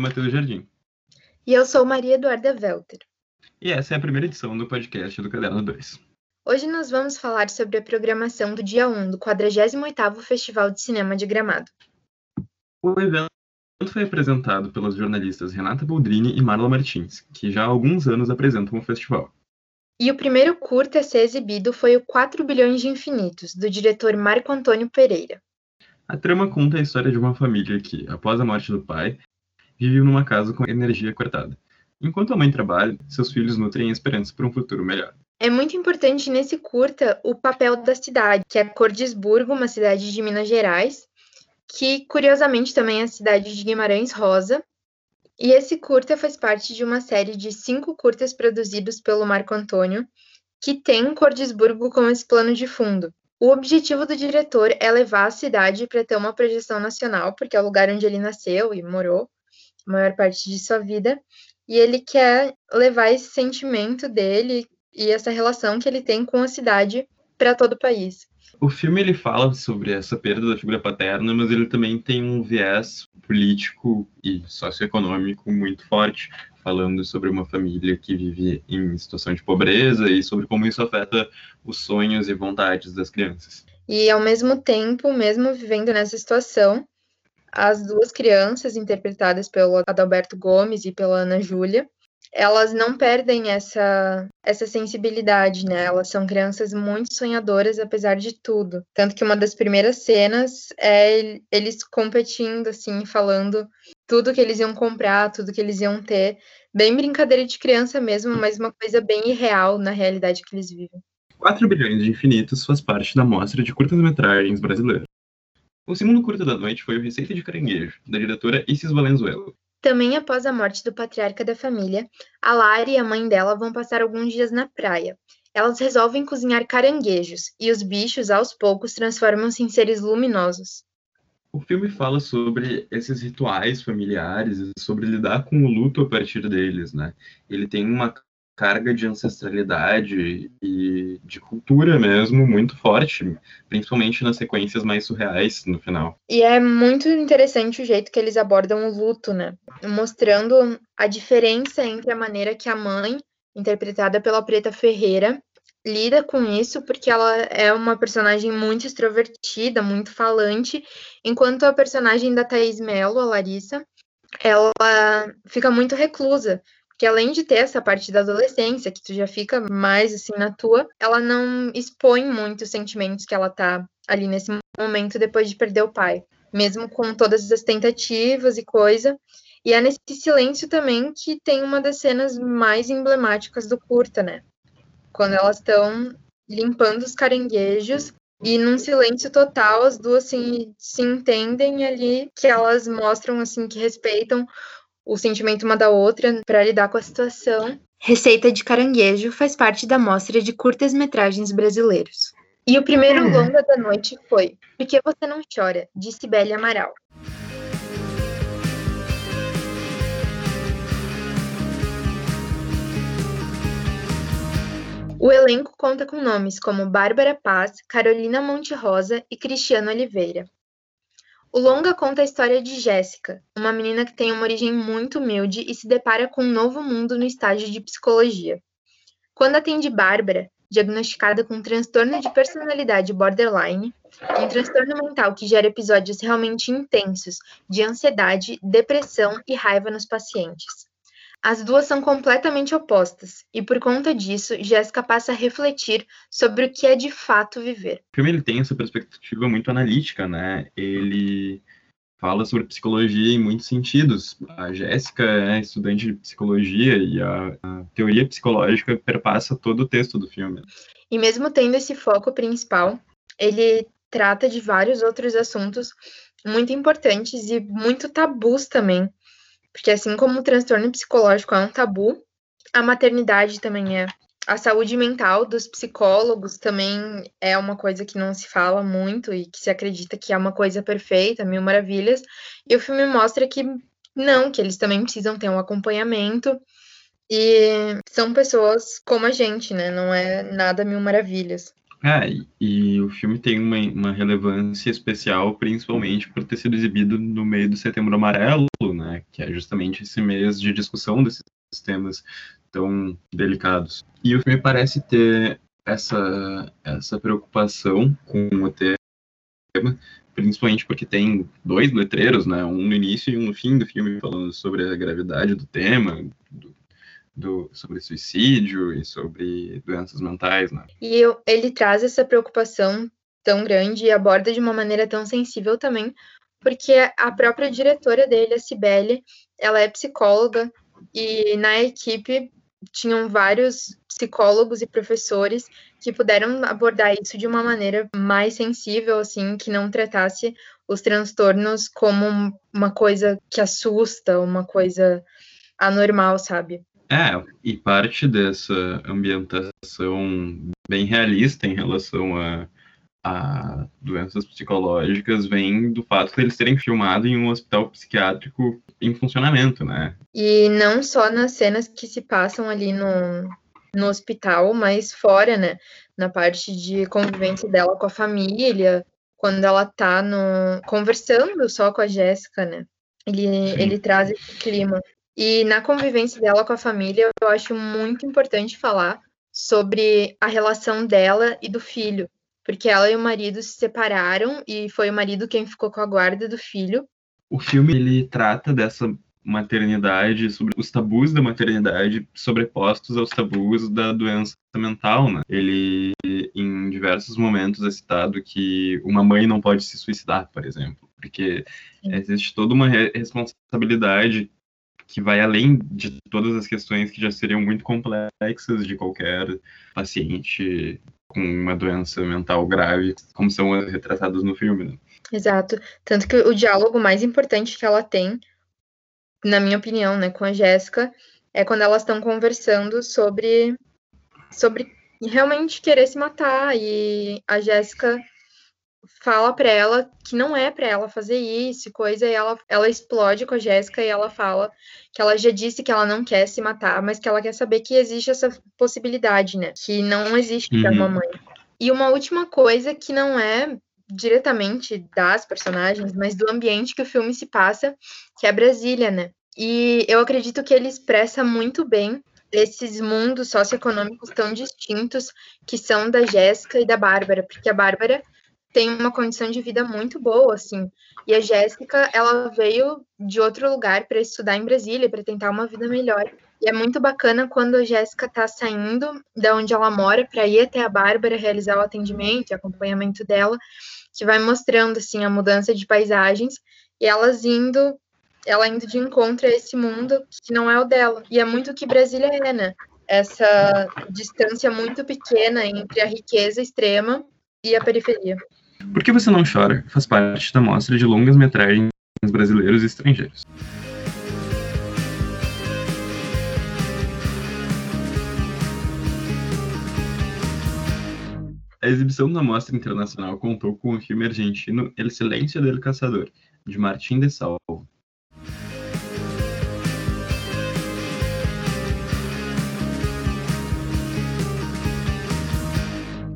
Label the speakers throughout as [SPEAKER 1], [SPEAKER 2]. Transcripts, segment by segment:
[SPEAKER 1] Matheus Jardim.
[SPEAKER 2] E eu sou Maria Eduarda Welter.
[SPEAKER 1] E essa é a primeira edição do podcast do Caderno 2.
[SPEAKER 2] Hoje nós vamos falar sobre a programação do dia 1 do 48º Festival de Cinema de Gramado.
[SPEAKER 1] O evento foi apresentado pelas jornalistas Renata Boldrini e Marla Martins, que já há alguns anos apresentam o festival.
[SPEAKER 2] E o primeiro curta a ser exibido foi o 4 bilhões de infinitos, do diretor Marco Antônio Pereira.
[SPEAKER 1] A trama conta a história de uma família que, após a morte do pai, vive numa casa com energia cortada. Enquanto a mãe trabalha, seus filhos nutrem esperança por um futuro melhor.
[SPEAKER 2] É muito importante nesse curta o papel da cidade, que é Cordisburgo, uma cidade de Minas Gerais, que curiosamente também é a cidade de Guimarães Rosa. E esse curta faz parte de uma série de cinco curtas produzidos pelo Marco Antônio, que tem Cordisburgo como esse plano de fundo. O objetivo do diretor é levar a cidade para ter uma projeção nacional, porque é o lugar onde ele nasceu e morou a maior parte de sua vida, e ele quer levar esse sentimento dele e essa relação que ele tem com a cidade para todo o país.
[SPEAKER 1] O filme ele fala sobre essa perda da figura paterna, mas ele também tem um viés político e socioeconômico muito forte, falando sobre uma família que vive em situação de pobreza e sobre como isso afeta os sonhos e vontades das crianças.
[SPEAKER 2] E ao mesmo tempo, mesmo vivendo nessa situação, as duas crianças, interpretadas pelo Adalberto Gomes e pela Ana Júlia, elas não perdem essa, essa sensibilidade, né? Elas são crianças muito sonhadoras, apesar de tudo. Tanto que uma das primeiras cenas é eles competindo, assim, falando tudo que eles iam comprar, tudo que eles iam ter. Bem brincadeira de criança mesmo, mas uma coisa bem irreal na realidade que eles vivem.
[SPEAKER 1] 4 bilhões de infinitos faz parte da mostra de curtas-metragens brasileiras. O segundo curta da noite foi o Receita de Caranguejo, da diretora Isis Valenzuela.
[SPEAKER 2] Também após a morte do patriarca da família, a Lara e a mãe dela vão passar alguns dias na praia. Elas resolvem cozinhar caranguejos, e os bichos, aos poucos, transformam-se em seres luminosos.
[SPEAKER 1] O filme fala sobre esses rituais familiares, sobre lidar com o luto a partir deles, né? Ele tem uma carga de ancestralidade e de cultura mesmo muito forte, principalmente nas sequências mais surreais no final.
[SPEAKER 2] E é muito interessante o jeito que eles abordam o luto, né? Mostrando a diferença entre a maneira que a mãe, interpretada pela Preta Ferreira, lida com isso, porque ela é uma personagem muito extrovertida, muito falante, enquanto a personagem da Thaís Mello, a Larissa, ela fica muito reclusa, que além de ter essa parte da adolescência, que tu já fica mais assim na tua, ela não expõe muito os sentimentos que ela tá ali nesse momento depois de perder o pai. Mesmo com todas as tentativas e coisa. E é nesse silêncio também que tem uma das cenas mais emblemáticas do curta, né? Quando elas estão limpando os caranguejos e num silêncio total as duas assim, se entendem ali que elas mostram assim que respeitam o sentimento uma da outra para lidar com a situação. Receita de Caranguejo faz parte da mostra de curtas-metragens brasileiros. E o primeiro uhum. longa da noite foi Por que você não chora, de Cibele Amaral. O elenco conta com nomes como Bárbara Paz, Carolina Monte Rosa e Cristiano Oliveira. O longa conta a história de Jéssica, uma menina que tem uma origem muito humilde e se depara com um novo mundo no estágio de psicologia. Quando atende Bárbara, diagnosticada com um transtorno de personalidade borderline, um transtorno mental que gera episódios realmente intensos de ansiedade, depressão e raiva nos pacientes. As duas são completamente opostas, e por conta disso, Jéssica passa a refletir sobre o que é de fato viver.
[SPEAKER 1] O filme ele tem essa perspectiva muito analítica, né? Ele fala sobre psicologia em muitos sentidos. A Jéssica é estudante de psicologia e a, a, teoria psicológica perpassa todo o texto do filme.
[SPEAKER 2] E mesmo tendo esse foco principal, ele trata de vários outros assuntos muito importantes e muito tabus também porque assim como o transtorno psicológico é um tabu, a maternidade também é. A saúde mental dos psicólogos também é uma coisa que não se fala muito e que se acredita que é uma coisa perfeita, mil maravilhas. E o filme mostra que não, que eles também precisam ter um acompanhamento e são pessoas como a gente, né? Não é nada mil maravilhas.
[SPEAKER 1] É, e, o filme tem uma, uma, relevância especial, principalmente por ter sido exibido no meio do Setembro Amarelo, né, que é justamente esse mês de discussão desses temas tão delicados. E o filme parece ter essa, essa preocupação com o tema, principalmente porque tem dois letreiros, né, um no início e um no fim do filme, falando sobre a gravidade do tema, do, do, sobre suicídio e sobre doenças mentais, né?
[SPEAKER 2] E eu, ele traz essa preocupação tão grande e aborda de uma maneira tão sensível também, porque a própria diretora dele, a Cibele, ela é psicóloga e na equipe tinham vários psicólogos e professores que puderam abordar isso de uma maneira mais sensível, assim, que não tratasse os transtornos como uma coisa que assusta, uma coisa anormal, sabe?
[SPEAKER 1] É, e parte dessa ambientação bem realista em relação a, a doenças psicológicas vem do fato de eles terem filmado em um hospital psiquiátrico em funcionamento, né?
[SPEAKER 2] E não só nas cenas que se passam ali no, no hospital, mas fora, né? Na parte de convivência dela com a família, quando ela tá no, conversando só com a Jéssica, né? Ele, ele traz esse clima. E na convivência dela com a família, eu acho muito importante falar sobre a relação dela e do filho, porque ela e o marido se separaram e foi o marido quem ficou com a guarda do filho.
[SPEAKER 1] O filme ele trata dessa maternidade, sobre os tabus da maternidade sobrepostos aos tabus da doença mental, né? Ele em diversos momentos é citado que uma mãe não pode se suicidar, por exemplo, porque Sim. existe toda uma responsabilidade que vai além de todas as questões que já seriam muito complexas de qualquer paciente com uma doença mental grave, como são retratadas no filme. Né?
[SPEAKER 2] Exato. Tanto que o diálogo mais importante que ela tem, na minha opinião, né, com a Jéssica, é quando elas estão conversando sobre, sobre realmente querer se matar. E a Jéssica fala para ela que não é para ela fazer isso, coisa, e ela, ela explode com a Jéssica e ela fala que ela já disse que ela não quer se matar, mas que ela quer saber que existe essa possibilidade, né? Que não existe uhum. mãe. E uma última coisa que não é diretamente das personagens, mas do ambiente que o filme se passa, que é Brasília, né? E eu acredito que ele expressa muito bem esses mundos socioeconômicos tão distintos que são da Jéssica e da Bárbara, porque a Bárbara tem uma condição de vida muito boa, assim. E a Jéssica, ela veio de outro lugar para estudar em Brasília, para tentar uma vida melhor. E é muito bacana quando a Jéssica está saindo da onde ela mora para ir até a Bárbara realizar o atendimento e acompanhamento dela, que vai mostrando assim a mudança de paisagens e elas indo, ela indo de encontro a esse mundo que não é o dela. E é muito o que Brasília é, né? Essa distância muito pequena entre a riqueza extrema e a periferia.
[SPEAKER 1] Por que você não chora? Faz parte da mostra de longas metragens brasileiros e estrangeiros. A exibição da Mostra Internacional contou com o filme argentino El Silêncio del Caçador, de Martim de Salvo,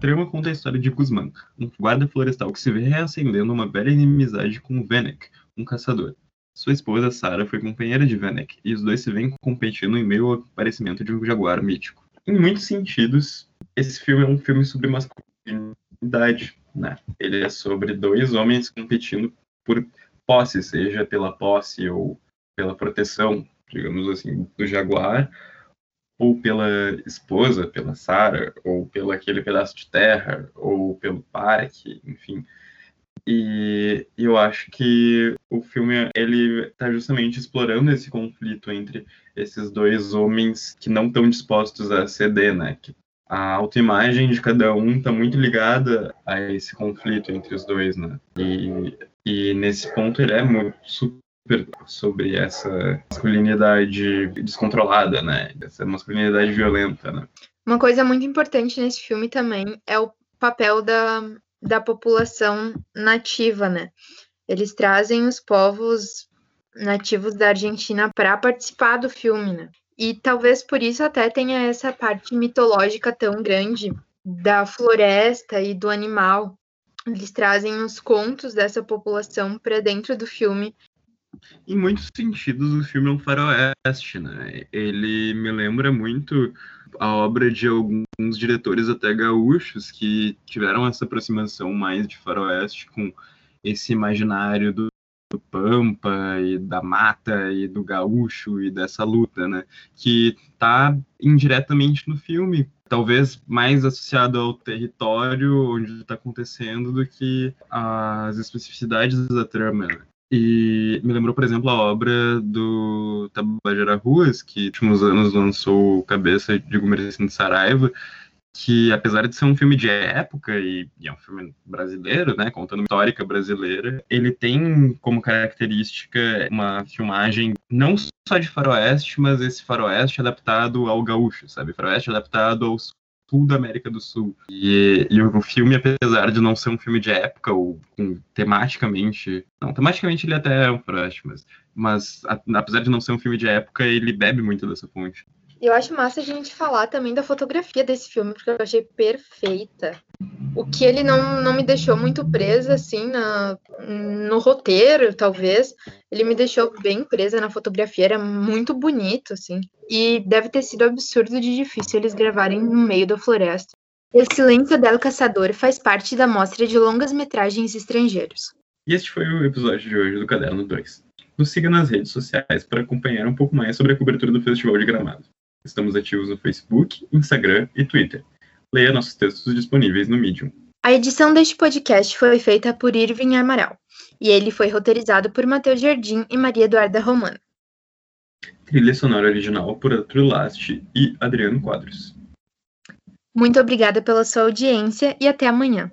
[SPEAKER 1] trama conta a história de Guzmán, um guarda florestal que se vê reacendendo uma velha inimizade com Venek, um caçador. Sua esposa, Sarah, foi companheira de Venek, e os dois se vêm competindo em meio ao aparecimento de um jaguar mítico. Em muitos sentidos, esse filme é um filme sobre masculinidade, né? Ele é sobre dois homens competindo por posse, seja pela posse ou pela proteção, digamos assim, do jaguar, ou pela esposa, pela Sara, ou pelo aquele pedaço de terra, ou pelo parque, enfim. E eu acho que o filme ele está justamente explorando esse conflito entre esses dois homens que não estão dispostos a ceder, né? A autoimagem de cada um está muito ligada a esse conflito entre os dois, né? E, e nesse ponto ele é muito sobre essa masculinidade descontrolada, né? Essa masculinidade violenta, né?
[SPEAKER 2] Uma coisa muito importante nesse filme também é o papel da, da população nativa, né? Eles trazem os povos nativos da Argentina para participar do filme, né? E talvez por isso até tenha essa parte mitológica tão grande da floresta e do animal. Eles trazem os contos dessa população para dentro do filme.
[SPEAKER 1] Em muitos sentidos, o filme é um faroeste, né? Ele me lembra muito a obra de alguns diretores até gaúchos que tiveram essa aproximação mais de faroeste com esse imaginário do, do pampa e da mata e do gaúcho e dessa luta, né? Que está indiretamente no filme, talvez mais associado ao território onde está acontecendo do que às especificidades da trama. Né? E me lembrou, por exemplo, a obra do Tabajara Ruas, que nos últimos anos lançou Cabeça de Gumercindo Saraiva, que apesar de ser um filme de época e, e, é um filme brasileiro, né, contando histórica brasileira, ele tem como característica uma filmagem não só de faroeste, mas esse faroeste adaptado ao gaúcho, sabe? Faroeste adaptado ao da América do Sul. E, e o filme, apesar de não ser um filme de época, ou tematicamente. Não, tematicamente ele até é um faroeste, mas, mas a, apesar de não ser um filme de época, ele bebe muito dessa fonte.
[SPEAKER 2] Eu acho massa a gente falar também da fotografia desse filme, porque eu achei perfeita. O que ele não, não me deixou muito presa, assim, na, no roteiro, talvez. Ele me deixou bem presa na fotografia, era muito bonito, assim. E deve ter sido absurdo de difícil eles gravarem no meio da floresta. O Silêncio del Caçador faz parte da mostra de longas metragens estrangeiros.
[SPEAKER 1] E este foi o episódio de hoje do Caderno 2. Nos siga nas redes sociais para acompanhar um pouco mais sobre a cobertura do Festival de Gramado. Estamos ativos no Facebook, Instagram e Twitter. Leia nossos textos disponíveis no Medium.
[SPEAKER 2] A edição deste podcast foi feita por Irving Amaral, e ele foi roteirizado por Matheus Jardim e Maria Eduarda Romano.
[SPEAKER 1] Trilha sonora original por Arthur Last e Adriano Quadros.
[SPEAKER 2] Muito obrigada pela sua audiência e até amanhã.